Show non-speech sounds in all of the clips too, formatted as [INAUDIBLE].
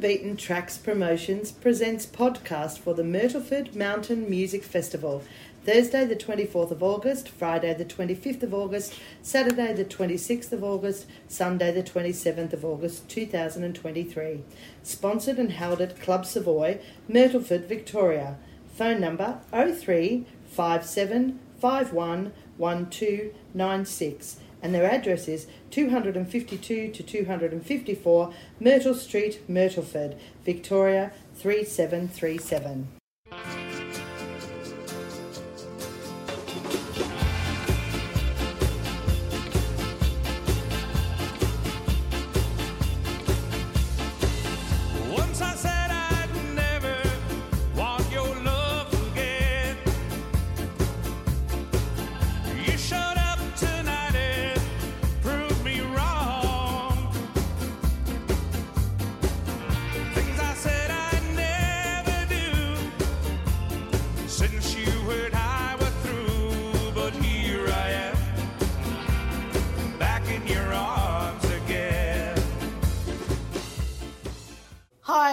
Beaten Tracks Promotions presents podcast for the Myrtleford Mountain Music Festival, Thursday the 24th of August, Friday the 25th of August, Saturday the 26th of August, Sunday the 27th of August 2023. Sponsored and held at Club Savoy, Myrtleford, Victoria. Phone number 0357 51 1296 and their address is 252 to 254 Myrtle Street, Myrtleford, Victoria 3737.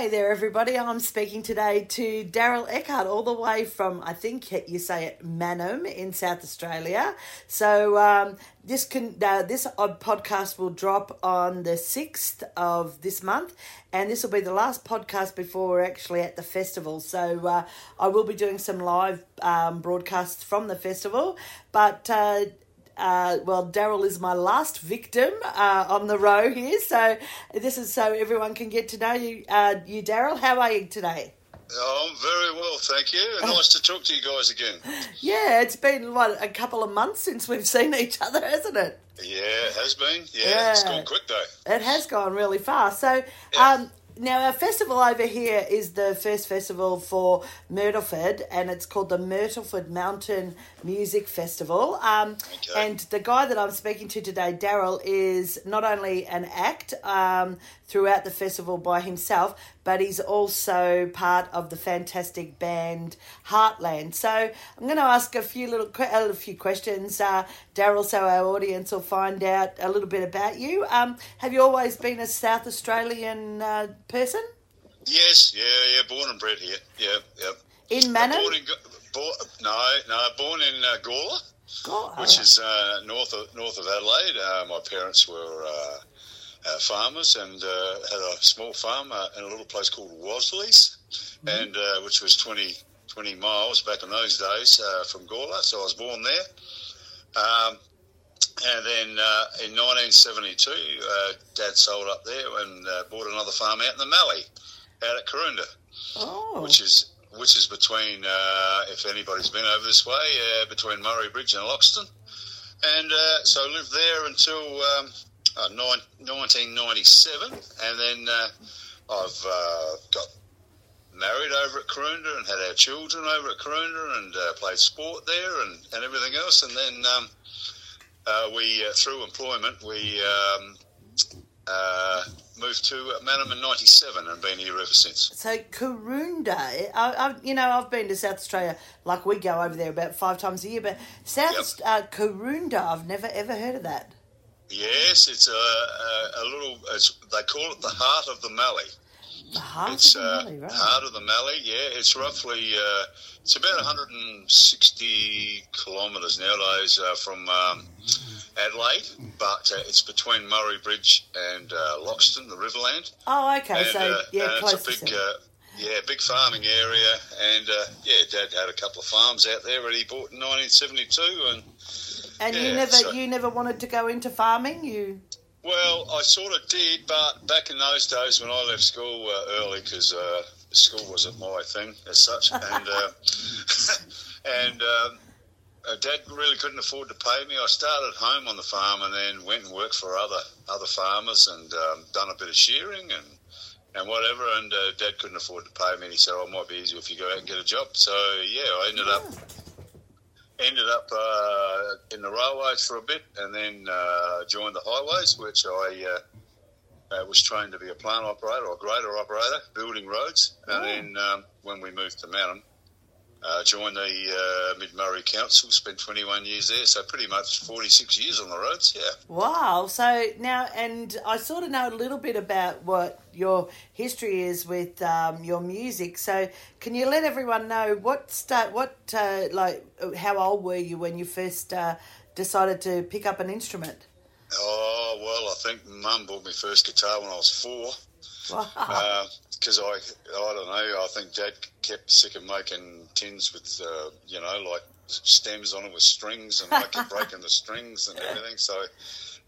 Hi there, everybody. I'm speaking today to Darryl Eckert, all the way from, I think you say it, Mannum in South Australia. So um, this can uh, this podcast will drop on the sixth of this month, and this will be the last podcast before we're actually at the festival. So uh, I will be doing some live um, broadcasts from the festival, but. Uh, uh, well, Darryl is my last victim uh, on the row here, so this is so everyone can get to know you. Uh, you, Darryl, how are you today? Oh, I'm very well, thank you. Nice to talk to you guys again. Yeah, it's been what a couple of months since we've [LAUGHS] seen each other, hasn't it? Yeah, it has been. Yeah, it's gone quick though. It has gone really fast. So, Yeah. um, now our festival over here is the first festival for Myrtleford, and it's called the Myrtleford Mountain Music Festival. Um, Okay. And the guy that I'm speaking to today, Darryl, is not only an act um, throughout the festival by himself, but he's also part of the fantastic band Heartland. So I'm going to ask a few little a few questions, uh, Darryl, so our audience will find out a little bit about you. Um, have you always been a South Australian uh, person Yes, yeah, yeah. Born and bred here. Yeah, yeah. in Mannum? Born in, Go- bo- no, no. Born in uh, Gawler, Oh, which is uh, north of north of Adelaide. Uh, my parents were uh, farmers and uh, had a small farm uh, in a little place called Wasleys, and uh, which was 20, 20 miles back in those days uh, from Gawler. So I was born there. Um, and then uh, in 1972, uh, Dad sold up there and uh, bought another farm out in the Mallee, out at Karoonda oh. which is which is between uh, if anybody's been over this way uh, between Murray Bridge and Loxton, and uh, so lived there until um, uh, nine, 1997, and then uh, I've uh, got married over at Karoonda and had our children over at Karoonda and uh, played sport there and, and everything else, and then um, uh, we uh, through employment we. Um, uh, moved to Mannum in '97 and been here ever since. So Karoonda, I, I, you know, I've been to South Australia. Like we go over there about five times a year, but South uh, Karoonda, I've never ever heard of that. Yes, it's a, a, a little. It's, they call it the heart of the Mallee. The heart It's of the uh, valley, right? heart of the Mallee. Yeah, it's roughly. Uh, it's about 160 kilometres nowadays uh, from um, Adelaide, but uh, it's between Murray Bridge and uh, Loxton, the Riverland. oh, okay. And, so uh, yeah, close it's a big, yeah, big farming area, and uh, yeah, Dad had a couple of farms out there that he bought in 1972, and and you never, so- you never wanted to go into farming. You Well, I sort of did, but back in those days when I left school uh, early, because uh, school wasn't my thing as such, [LAUGHS] and uh, [LAUGHS] and um, uh, Dad really couldn't afford to pay me. I started home on the farm and then went and worked for other other farmers and um, done a bit of shearing and and whatever. And uh, Dad couldn't afford to pay me, and he said, "Oh, it might be easier if you go out and get a job." So yeah, I ended up ended up uh, in the railways for a bit, and then uh, joined the highways, which I uh, uh, was trained to be a plant operator or grader operator, building roads. And then um, when we moved to Mannum, Uh, joined the uh, Mid Murray Council, spent 21 years there, so pretty much 46 years on the roads, yeah. Wow. So now, and I sort of know a little bit about what your history is with um, your music. So can you let everyone know what start, what uh, like, how old were you when you first uh, decided to pick up an instrument? Oh, well, I think Mum bought me first guitar when I was four. Wow. Because I, I don't know, I think Dad kept sick of making tins with, uh, you know, like stems on it with strings, and I kept breaking the strings and [LAUGHS] everything. So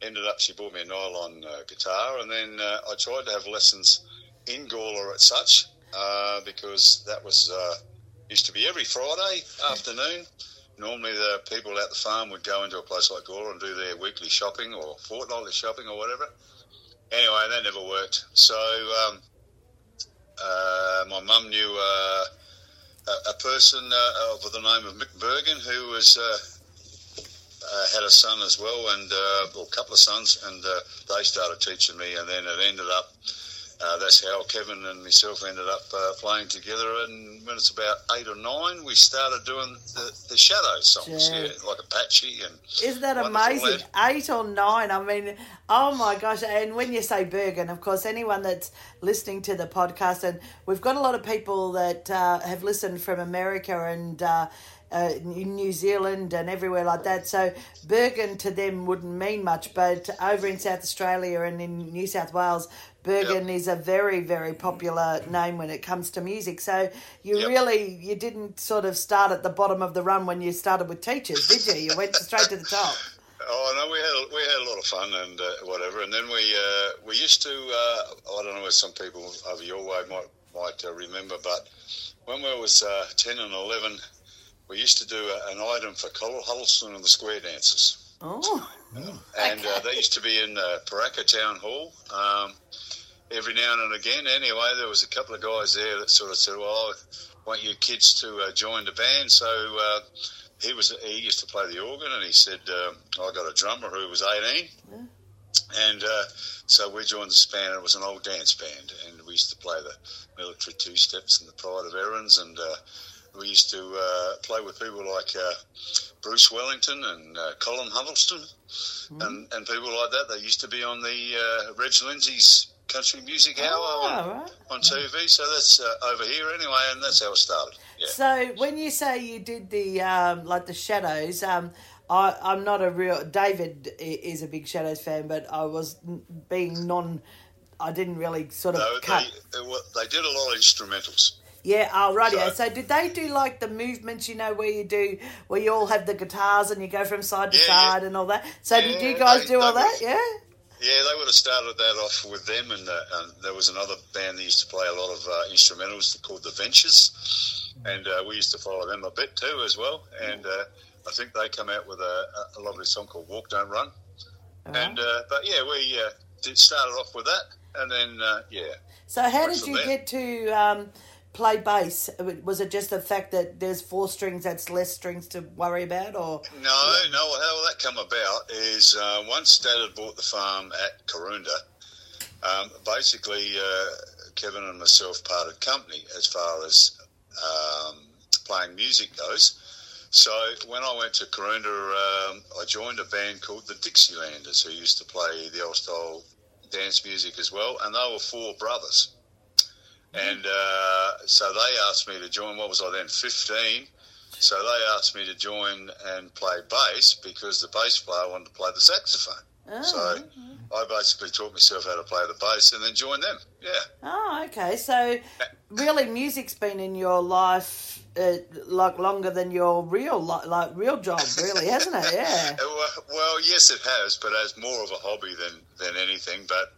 ended up, she bought me a nylon uh, guitar, and then uh, I tried to have lessons in Gawler at such, uh, because that was uh, used to be every Friday afternoon. Normally, the people at the farm would go into a place like Gawler and do their weekly shopping or fortnightly shopping or whatever anyway, that never worked. So um, uh, my mum knew uh, a, a person uh, the name of Mick Bergen who was uh, uh, had a son as well, and uh, well, a couple of sons, and they started teaching me, and then it ended up. Uh, that's how Kevin and myself ended up uh, playing together. And when it's about eight or nine, we started doing the, the Shadow songs, Yeah. yeah, like Apache and Isn't that amazing? Lad. Eight or nine. I mean, oh my gosh. And when you say Bergen, of course, anyone that's listening to the podcast, and we've got a lot of people that uh, have listened from America and uh, in New Zealand and everywhere like that. So Bergen to them wouldn't mean much, but over in South Australia and in New South Wales, Bergen is a very, very popular name when it comes to music. So you Yep. really, you didn't sort of start at the bottom of the run when you started with teachers, did you? You went straight to the top. [LAUGHS] Oh no, we had we had a lot of fun and uh, whatever, and then we uh, we used to uh, I don't know if some people over your way might might uh, remember, but when we was uh, ten and eleven, we used to do a, an item for Col Huddleston and the Square Dancers, Oh, and uh, they used to be in uh, Paraka Town Hall. Um, every now and again, anyway, there was a couple of guys there that sort of said, "Well, I want your kids to uh, join the band." So uh, he was he used to play the organ, and he said, um, "I got a drummer who was 18." Yeah. And uh, so we joined this band. It was an old dance band, and we used to play the military two steps and the Pride of Erins, and uh, we used to uh, play with people like uh, Bruce Wellington and uh, Colin Huddleston, and, and people like that. They used to be on the uh, Reg Lindsay's Country Music Hour Oh, on, right. on TV. So that's uh, over here anyway, and that's how it started. Yeah. So when you say you did the um, like the shadows, um, I, I'm not a real David is a big shadows fan, but I was being non. I didn't really sort of No, cut. they, they, they did a lot of instrumentals. Yeah, oh right, yeah. So- So did they do like the movements? You know, where you do where you all have the guitars and you go from side to Yeah, yeah. side and all that. So did you guys they- do all that? Yeah. Yeah, they would have started that off with them, and, uh, and there was another band that used to play a lot of uh, instrumentals called the Ventures, and uh, we used to follow them a bit too as well. And uh, I think they come out with a, a lovely song called "Walk Don't Run." And uh, but yeah, we uh, did started off with that, and then uh, yeah, So how did you there? get to um, play bass? Was it just the fact that there's four strings, that's less strings to worry about, or No, no. How that come about is uh, once Dad had bought the farm at Karoonda, um, basically uh, Kevin and myself parted company as far as um, playing music goes. So when I went to Karoonda, um, I joined a band called the Dixielanders, who used to play the old style dance music as well, and they were four brothers. And uh, so they asked me to join. What was I then? Fifteen. So they asked me to join and play bass because the bass player wanted to play the saxophone. Oh, So I basically taught myself how to play the bass and then joined them. Yeah. Oh, okay. So really, music's been in your life uh, like longer than your real like real job, really, hasn't it? [LAUGHS] Yeah. Well, well, yes, it has, but as more of a hobby than, than anything. But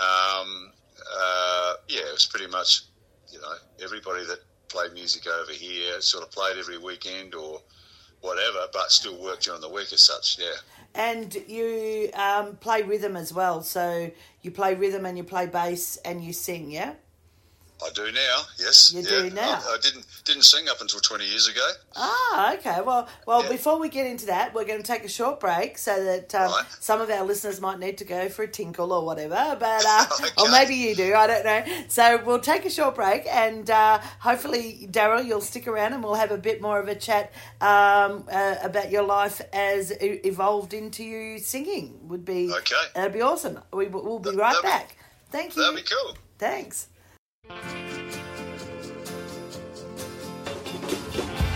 um, uh, yeah, it was pretty much, you know, everybody that played music over here sort of played every weekend or whatever, but still worked during the week as such. Yeah. And you um, play rhythm as well. So you play rhythm and you play bass and you sing, yeah. I do now. Yes, You yeah. do now. I, I didn't didn't sing up until twenty years ago. Ah, okay. Well, well. Yeah. Before we get into that, we're going to take a short break so that um, Right. some of our listeners might need to go for a tinkle or whatever. But uh, [LAUGHS] or maybe you do. I don't know. So we'll take a short break, and uh, hopefully, Darryl, you'll stick around, and we'll have a bit more of a chat um, uh, about your life as it evolved into you singing. Would be Okay. That'd be awesome. We will we'll be right That'd be- back. Thank you. That'd be cool. Thanks. Thank you.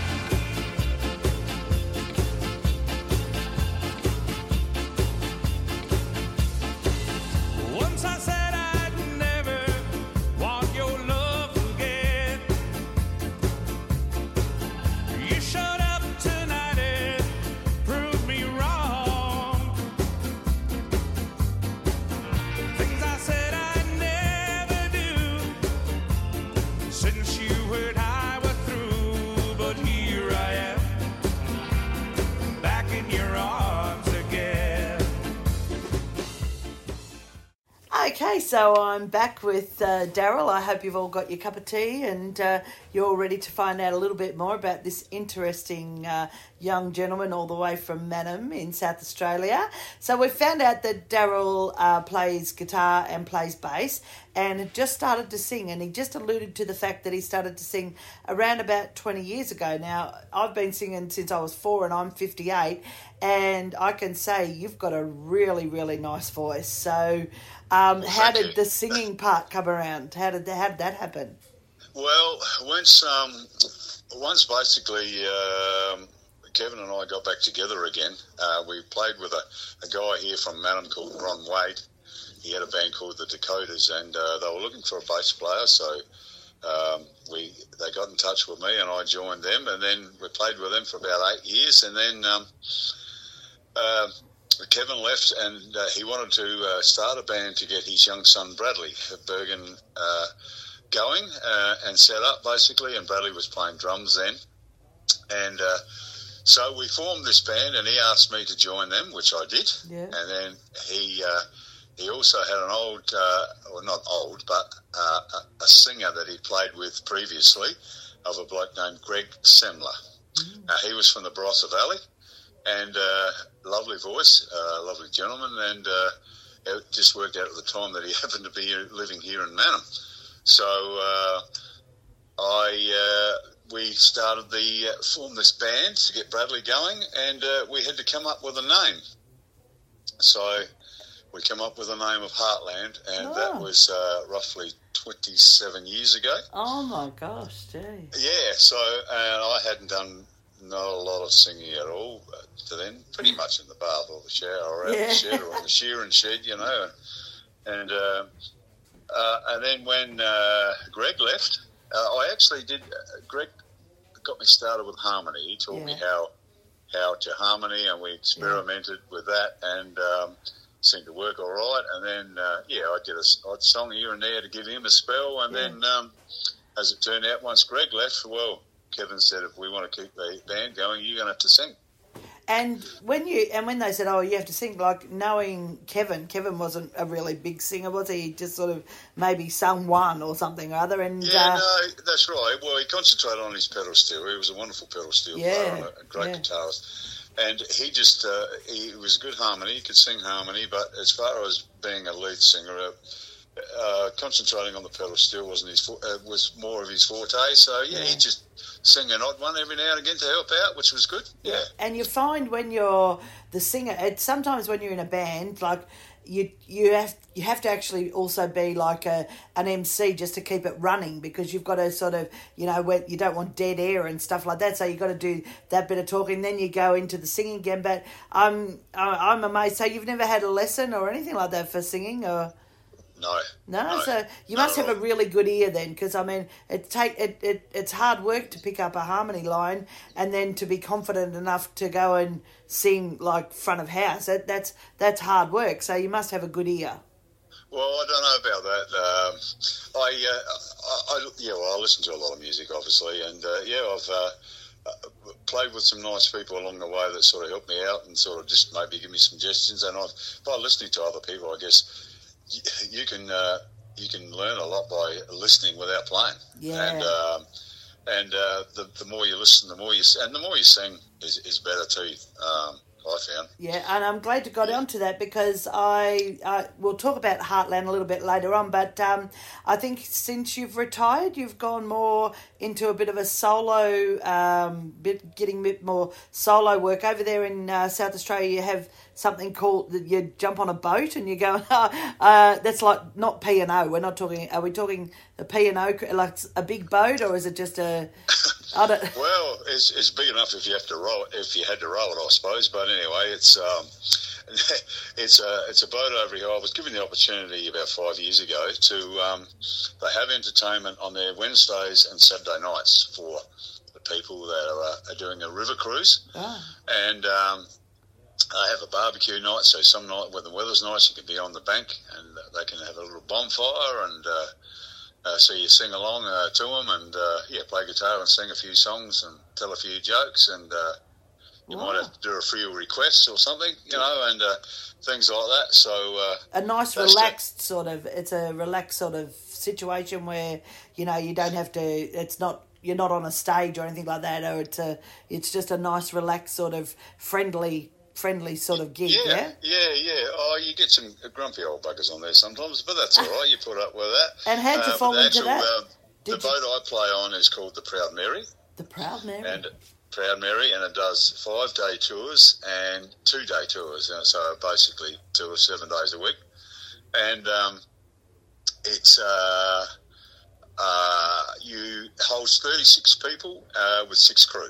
So I'm back with uh, Darryl. I hope you've all got your cup of tea and uh, you're all ready to find out a little bit more about this interesting uh, young gentleman all the way from Mannum in South Australia. So we found out that Darryl uh, plays guitar and plays bass and had just started to sing. And he just alluded to the fact that he started to sing around about 20 years ago. Now, I've been singing since I was four and I'm 58, and I can say you've got a really, really nice voice. So, um, how did the singing part come around? How did that, how did that happen? Well, once um, once basically um, Kevin and I got back together again. Uh, we played with a, a guy here from Mannum called Ron Wade. He had a band called the Dakotas, and uh, they were looking for a bass player. So um, we they got in touch with me, and I joined them. And then we played with them for about eight years, and then. Um, uh, Kevin left and uh, he wanted to uh, start a band to get his young son Bradley Bergen uh, going uh, and set up basically. And Bradley was playing drums then. And uh, so we formed this band and he asked me to join them, which I did. Yeah. And then he uh, he also had an old, uh, well, not old, but uh, a, singer that he played with previously of a bloke named Greg Semler. Uh, he was from the Barossa Valley and uh, lovely voice, uh, lovely gentleman, and uh, it just worked out at the time that he [LAUGHS] happened to be living here in Mannum. So uh, I uh, we started the uh, formed this band to get Bradley going, and uh, we had to come up with a name. So we come up with the name of Heartland, and that Oh. was uh, roughly 27 years ago. Oh my gosh, gee. Yeah, so and I hadn't done not a lot of singing at all to then, pretty [LAUGHS] much in the bath or the shower or out Yeah. the shed or in the shearing shed, you know. And uh, uh, and then when uh, Greg left, uh, I actually did. Uh, Greg got me started with harmony. He taught me how how to harmony, and we experimented with that, and um, seemed to work all right. And then uh, yeah, I did a odd song here and there to give him a spell, and Yeah. then um, as it turned out, once Greg left, well, Kevin said, if we want to keep the band going, you're going to have to sing. And when you and when they said, "Oh, you have to sing," like knowing Kevin, Kevin wasn't a really big singer, was he? He just sort of maybe sung one or something or other. And Yeah, uh, no, that's right. Well, he concentrated on his pedal steel. He was a wonderful pedal steel Yeah, player and a, a great yeah. guitarist. And he just, uh, he was good harmony. He could sing harmony, but as far as being a lead singer, uh, uh, concentrating on the pedal steel wasn't his, fo- uh, was more of his forte. So yeah, Yeah. he'd just sing an odd one every now and again to help out, which was good. Yeah. and you find when you're the singer, sometimes when you're in a band, like you you have you have to actually also be like a an MC just to keep it running because you've got to sort of you know where you don't want dead air and stuff like that. So you've got to do that bit of talking, then you go into the singing again. But I'm I'm amazed. So you've never had a lesson or anything like that for singing or. No. No, so you must have a really good ear then, because I mean, it take it, it it's hard work to pick up a harmony line and then to be confident enough to go and sing like front of house. That that's that's hard work. So you must have a good ear. Well, I don't know about that. Um, I, uh, I, I, yeah, well, I listen to a lot of music, obviously, and uh, yeah, I've uh, uh, played with some nice people along the way that sort of helped me out and sort of just maybe give me suggestions. And I've, by listening to other people, I guess you can uh, you can learn a lot by listening without playing. Yeah. And um, and uh, the the more you listen, the more you and the more you sing is, is better too. Um, I found. Yeah, and I'm glad you got onto that because I uh, we'll talk about Heartland a little bit later on. But um, I think since you've retired, you've gone more into a bit of a solo, um, bit getting a bit more solo work over there in uh, South Australia. You have something called that you jump on a boat and you go. [LAUGHS] Uh, that's like not P and O. We're not talking. Are we talking the P and O like a big boat or is it just a? I don't. [LAUGHS] Well, it's, it's big enough if you have to row it, if you had to row it, I suppose. But anyway, it's um, [LAUGHS] it's a it's a boat over here. I was given the opportunity about five years ago to um, they have entertainment on their Wednesdays and Saturday nights for the people that are, uh, are doing a river cruise, Ah. and um, they have a barbecue night. So some night when the weather's nice, you can be on the bank and they can have a little bonfire and. Uh, uh, so you sing along uh, to them and uh, yeah, play guitar and sing a few songs and tell a few jokes and uh, you might have to do a few requests or something, you know, and uh, things like that. So uh, a nice That's it. relaxed sort of it's a relaxed sort of situation where you know you don't have to it's not you're not on a stage or anything like that or it's a it's just a nice relaxed sort of friendly friendly sort of gig yeah, yeah, yeah, yeah, Oh, you get some grumpy old buggers on there sometimes, but that's all right. You put up with that. And how'd you Uh, fall into that? uh, the you- boat I play on is called the Proud Mary. the proud Mary and Proud Mary, and it does five day tours and two day tours. And so basically two or seven days a week, and um, it's uh, uh, you holds thirty six people uh, with six crew.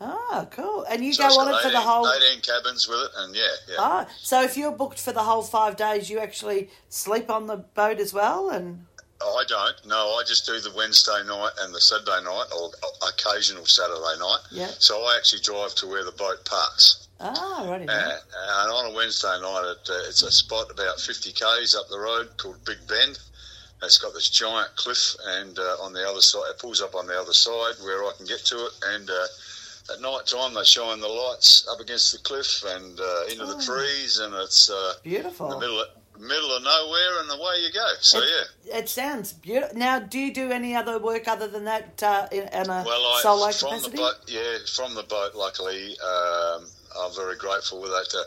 Oh cool and you So go on it for 18, the whole eighteen cabins with it, and yeah, yeah. ah so if you're booked for the whole five days you actually sleep on the boat as well and I don't. No, I just do the Wednesday night and the Saturday night, or occasional Saturday night. Yeah. So I actually drive to where the boat parks. ah right Uh, and on a Wednesday night, it, uh, it's a spot about 50 k's up the road called Big Bend. It's got this giant cliff, and uh, on the other side, it pulls up on the other side where I can get to it. And uh, at night time, they shine the lights up against the cliff and uh, into the trees, and it's uh, beautiful in the middle of, middle of nowhere, and away you go. So yeah. It sounds beautiful. Now, do you do any other work other than that uh, in, in a Well, I, solo from capacity? the boat, yeah, from the boat. Luckily, um, I'm very grateful with that. Uh,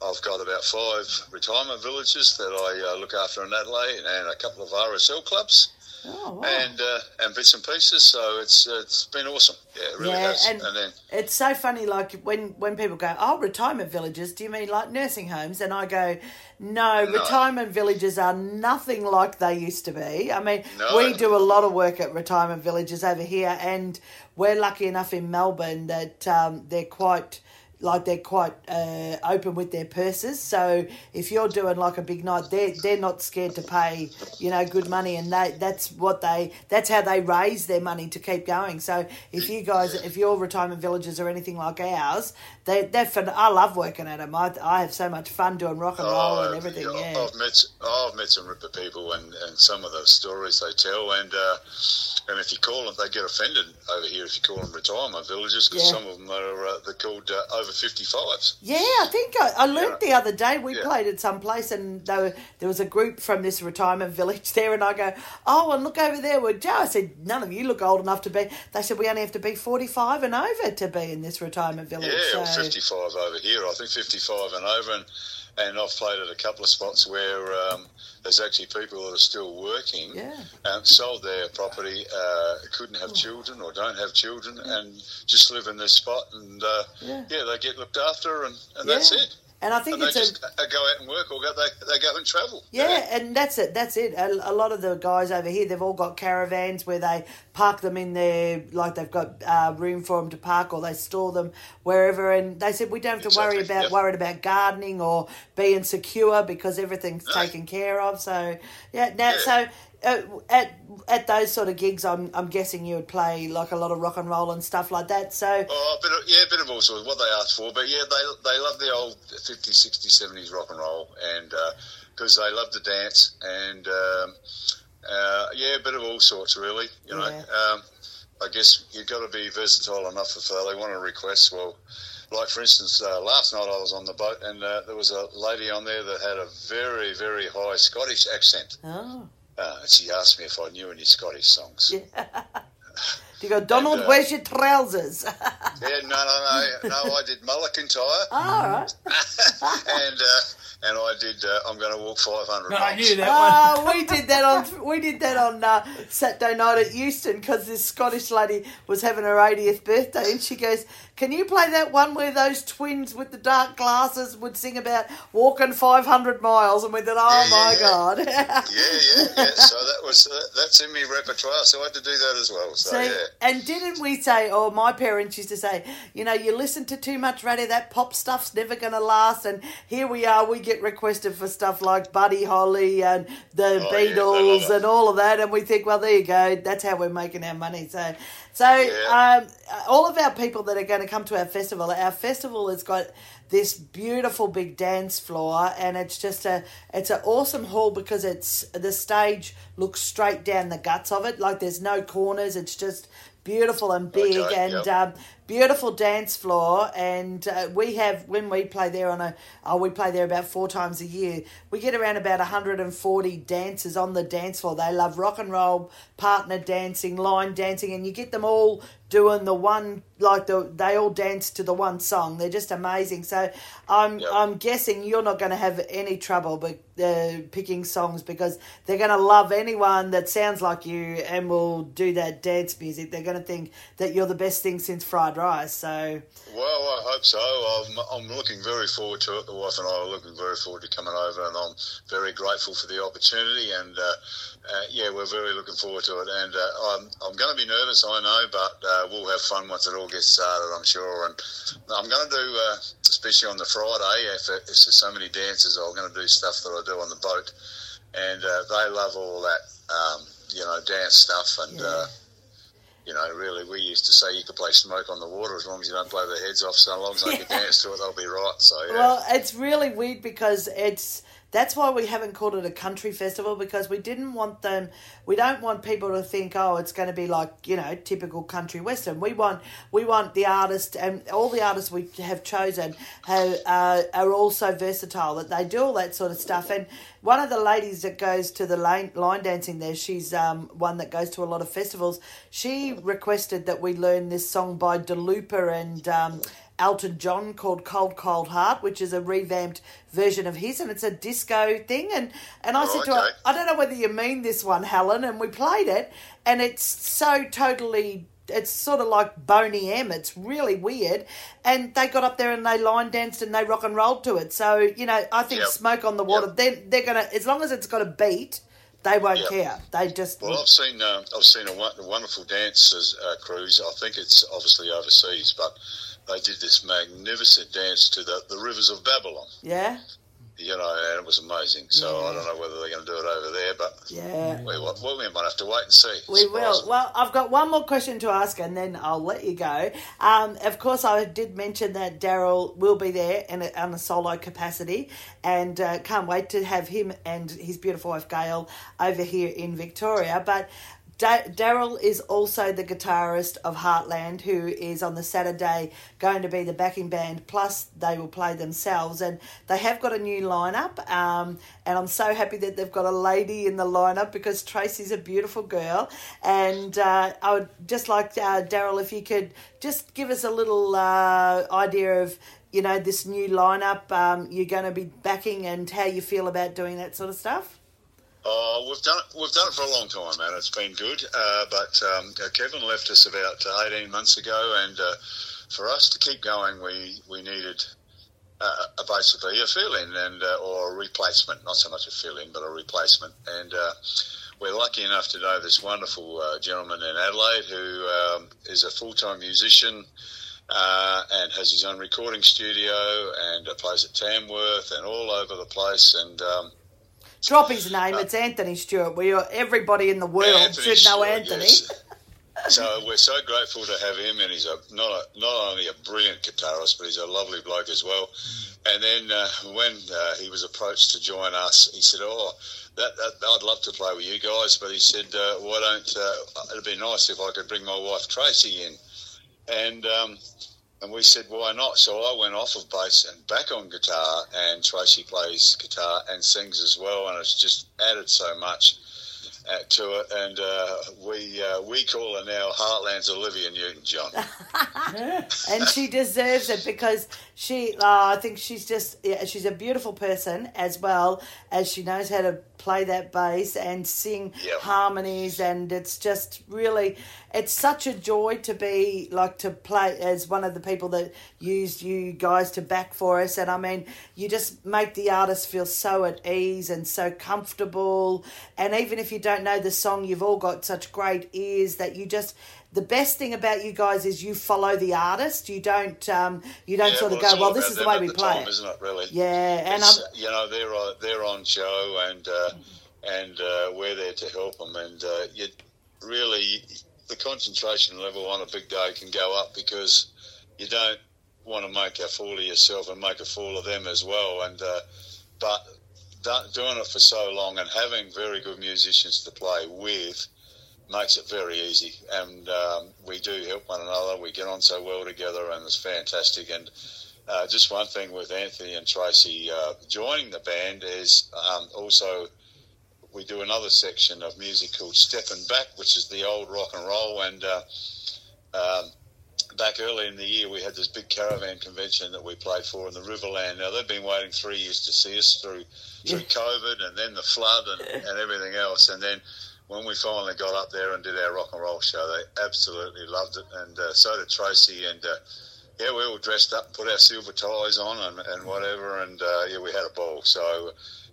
I've got about five retirement villages that I uh, look after in Adelaide, and a couple of RSL clubs, oh, wow. and uh, and bits and pieces. So it's it's been awesome. Yeah, it really Yeah, has. and- then It's so funny, like when when people go, "Oh, retirement villages," do you mean like nursing homes? And I go, "No, retirement villages are nothing like they used to be." I mean, No. we do a lot of work at retirement villages over here, and we're lucky enough in Melbourne that um, they're quite like they're quite uh, open with their purses. So if you're doing like a big night, they're they're not scared to pay you know good money, and they that's what they that's how they raise their money to keep going. So if you guys if your retirement villages are anything like ours, they they're. I love working at them. I I have so much fun doing rock and roll and everything. Oh, yeah, Yeah. I've met I've met some ripper people, and, and some of the stories they tell, and uh, and if you call them, they get offended over here if you call them retirement villages because Yeah. some of them are uh, they're called uh, over fifty fives. Yeah, I think I, I learned Yeah. the other day. We Yeah. played at some place, and there, were, there was a group from this retirement village [LAUGHS] there, and I go, "Oh, and look over there with Joe." I said, "None of you look old enough to be." They said, "We only have to be forty-five and over to be in this retirement village." Yeah, so, 55 over here. I think 55 and over. And, and I've played at a couple of spots where um, there's actually people that are still working Yeah. and sold their property, uh, couldn't have children or don't have children, and just live in this spot. And uh, Yeah. yeah. they get looked after, and, and that's it. And I think And they it's a just uh, go out and work or go, they, they go and travel. Yeah, and that's it. That's it. A, a lot of the guys over here, they've all got caravans where they park them in their, like they've got uh, room for them to park, or they store them wherever. And they said we don't have to worry about worried about gardening or being secure because everything's No. taken care of. So yeah, now Yeah. so. Uh, at at those sort of gigs, I'm I'm guessing you would play like a lot of rock and roll and stuff like that. So Oh, a bit of, yeah, a bit of all sorts, what they asked for. But yeah, they they love the old 50s, 60s, 70s rock and roll, and because they love to dance, and um, uh, yeah, a bit of all sorts, really. You know, Yeah. um, I guess you've got to be versatile enough if uh, they want to request. Well, like for instance, uh, last night I was on the boat, and uh, there was a lady on there that had a very, very high Scottish accent. oh Uh, she asked me if I knew any Scottish songs. You [LAUGHS] [LAUGHS] go, Donald, And, uh, where's your trousers? [LAUGHS] Yeah, no, no, no, no. I did Mull of Kintyre, All right. and uh, and I did. Uh, I'm going to walk 500 No, I miles. knew that one. Oh, we did that on we did that on uh, Saturday night at Euston because this Scottish lady was having her 80th birthday, and she goes, "Can you play that one where those twins with the dark glasses would sing about walking 500 miles?" And we thought, "Oh Yeah, my yeah, god!" Yeah, yeah, yeah. So that was uh, that's in my repertoire. So I had to do that as well. So So, yeah. and didn't we say, or my parents used to say, you know, you listen to too much radio, that pop stuff's never going to last. And here we are, we get requested for stuff like Buddy Holly and the Oh, Beatles and all of that. And we think, well, there you go, that's how we're making our money. So, so um, all of our people that are going to come to our festival, our festival has got this beautiful big dance floor and it's just a it's an awesome hall because it's the stage looks straight down the guts of it. Like there's no corners. It's just beautiful and big Okay, and yep. um, beautiful dance floor and uh, we have when we play there on a oh, we play there about four times a year we get around about 140 dancers on the dance floor. They love rock and roll partner dancing line dancing and you get them all doing the one like the they all dance to the one song. They're just amazing. So i'm Yep. i'm guessing you're not going to have any trouble but uh, picking songs because they're going to love anyone that sounds like you and will do that dance music. They're going to think that you're the best thing since fried rice so Well, I hope so. I'm, I'm looking very forward to it. The wife and I are looking very forward to coming over, and I'm very grateful for the opportunity. And uh, uh, yeah, we're very looking forward to it. And uh, I'm, I'm going to be nervous, I know, but uh, we'll have fun once it all gets started, I'm sure. And I'm going to do, uh, especially on the Friday, if, it, if there's so many dances, I'm going to do stuff that I do on the boat. And uh, they love all that, um, you know, dance stuff. And Yeah. You know, really, we used to say you could play smoke on the water as long as you don't blow their heads off. So long as they can dance to it, they'll be right. So yeah, Well, it's really weird because it's that's why we haven't called it a country festival because we didn't want them. We don't want people to think, oh, it's going to be like you know typical country western. We want we want the artist and all the artists we have chosen have, uh, are also versatile that they do all that sort of stuff. And one of the ladies that goes to the line, line dancing there, she's um, one that goes to a lot of festivals. She requested that we learn this song by Dua Lipa and. Um, Elton John called Cold Cold Heart, which is a revamped version of his, and it's a disco thing. And and I Oh, said to her. I don't know whether you mean this one, Helen, and we played it, and it's so totally. It's sort of like Boney M. It's really weird, and they got up there and they line danced and they rock and rolled to it. So you know, I think Yep. Smoke on the Water. Yep. They're they're gonna as long as it's got a beat, they won't Yep. care. They just well, I've seen um, I've seen a, won- a wonderful dancers uh, cruise. I think it's obviously overseas, but they did this magnificent dance to the, the rivers of Babylon. yeah You know, and it was amazing. So Yeah. I don't know whether they're going to do it over there, but yeah. we, well, we might have to wait and see. We will. Well, I've got one more question to ask, and then I'll let you go. Um, of course, I did mention that Darryl will be there in a, on a solo capacity, and uh, can't wait to have him and his beautiful wife Gail over here in Victoria. But Darryl is also the guitarist of Heartland, who is on the Saturday going to be the backing band. Plus, they will play themselves, and they have got a new lineup. Um, and I'm so happy that they've got a lady in the lineup because Tracy's a beautiful girl. And uh, I would just like uh, Darryl, if you could just give us a little uh, idea of. You know, this new lineup um, you're going to be backing and how you feel about doing that sort of stuff. Oh, we've done it. We've done it for a long time, man. It's been good. Uh, but um, uh, Kevin left us about uh, eighteen months ago, and uh, for us to keep going, we we needed uh, basically a fill-in and uh, or a replacement. Not so much a fill-in, but a replacement. And we're lucky enough to know this wonderful gentleman in Adelaide who um, is a full-time musician. Uh, and has his own recording studio and uh, plays at Tamworth and all over the place. And um, Drop his [LAUGHS] name. It's Anthony Stewart. We are everybody in the world Anthony should know Stewart, Anthony. yes. [LAUGHS] so we're so grateful to have him, and he's a not a, not only a brilliant guitarist, but he's a lovely bloke as well. And then uh, when uh, he was approached to join us, he said, "Oh, that, that I'd love to play with you guys," but he said, uh, "Why don't? Uh, it'd be nice if I could bring my wife Tracy in." And um, and we said, "Why not?" So I went off of bass and back on guitar, and Tracy plays guitar and sings as well, and it's just added so much. uh, to it, and uh, we uh, we call her now Heartland's Olivia Newton-John. [LAUGHS] [LAUGHS] and she deserves it because she uh, i think she's just yeah, she's a beautiful person as well as she knows how to play that bass and sing Yep. harmonies and it's just really it's such a joy to be like to play as one of the people that used you guys to back for us and i mean you just make the artist feel so at ease and so comfortable and even if you don't know the song you've all got such great ears that you just the best thing about you guys is you follow the artist. You don't um, you don't Yeah, sort of go, well, this is the way we the play time, it. isn't it? Really? Yeah, and you know they're on, they're on show and uh, and uh, we're there to help them and uh, you really the concentration level on a big day can go up because you don't want to make a fool of yourself and make a fool of them as well and uh, but do- doing it for so long and having very good musicians to play with makes it very easy and um, we do help one another we get on so well together and it's fantastic and uh, just one thing with Anthony and Tracy uh, joining the band is um, also we do another section of music called Stepping Back, which is the old rock and roll. And uh, um, back early in the year, we had this big caravan convention that we played for in the Riverland. Now they've been waiting three years to see us through through COVID and then the flood and, and everything else. And then when we finally got up there and did our rock and roll show, they absolutely loved it, and uh, so did Tracy and. Uh, yeah, we all dressed up, and put our silver ties on, and, and whatever, and uh, yeah, we had a ball. So,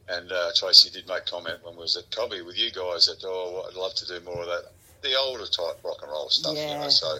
and uh, Tracy did make comment when we was at Cobby with you guys that oh, I'd love to do more of that, the older type rock and roll stuff. You Yeah. know, so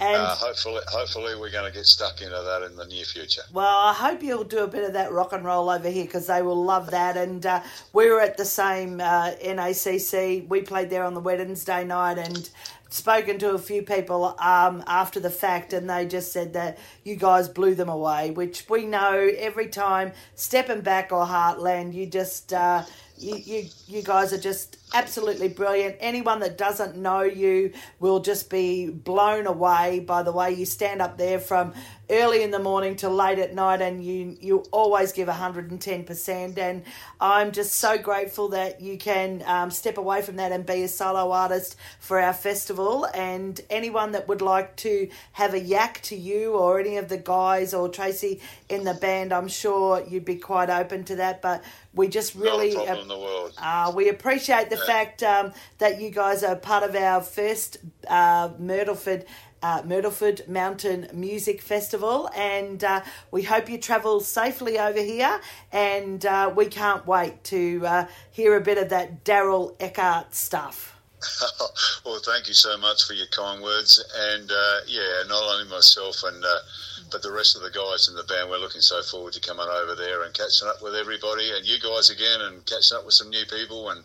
and uh, hopefully, hopefully we're going to get stuck into that in the near future. Well, I hope you'll do a bit of that rock and roll over here because they will love that. And uh, we were at the same uh, NACC. We played there on the Wednesday night and spoken to a few people um, after the fact, and they just said that you guys blew them away. Which we know every time stepping back or Heartland, you just. Uh, you, you, you guys are just absolutely brilliant. Anyone that doesn't know you will just be blown away by the way you stand up there from early in the morning to late at night and you you always give 110% and I'm just so grateful that you can um, step away from that and be a solo artist for our festival. And anyone that would like to have a yak to you or any of the guys or Tracy in the band I'm sure you'd be quite open to that. But we just really Not a problem in the world. uh, we appreciate the fact um, that you guys are part of our first uh, Myrtleford. Uh, Myrtleford Mountain Music Festival, and uh, we hope you travel safely over here. And uh, we can't wait to uh, hear a bit of that Darryl Eckert stuff. [LAUGHS] well, thank you so much for your kind words, and uh, yeah, not only myself and uh, but the rest of the guys in the band. We're looking so forward to coming over there and catching up with everybody, and you guys again, and catching up with some new people and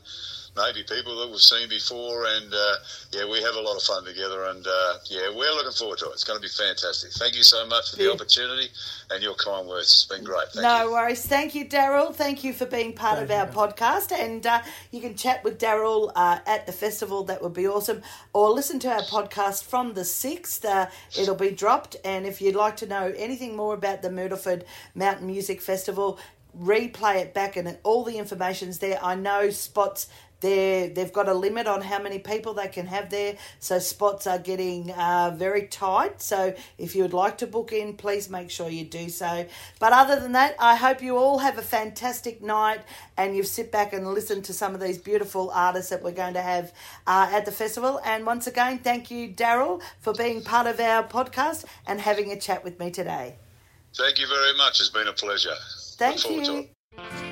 maybe people that we've seen before. And uh, yeah, we have a lot of fun together, and uh, yeah, we're looking forward to it. It's going to be fantastic. Thank you so much for the Yeah. opportunity and your kind words. It's been great. Thank no you. worries. Thank you, Darryl. Thank you for being part of our podcast. And uh, you can chat with Darryl uh, at the festival. That would be awesome. Or listen to our podcast from the 6th. Uh, it'll be dropped. And if you'd like to know anything more about the Myrtleford Mountain Music Festival, replay it back and all the information's there. I know spots they're, they've got a limit on how many people they can have there, so spots are getting uh, very tight. So if you would like to book in, please make sure you do so. But other than that, I hope you all have a fantastic night and you sit back and listen to some of these beautiful artists that we're going to have uh, at the festival. And once again, thank you, Darryl, for being part of our podcast and having a chat with me today. Thank you very much. It's been a pleasure. Thank Look forward to you.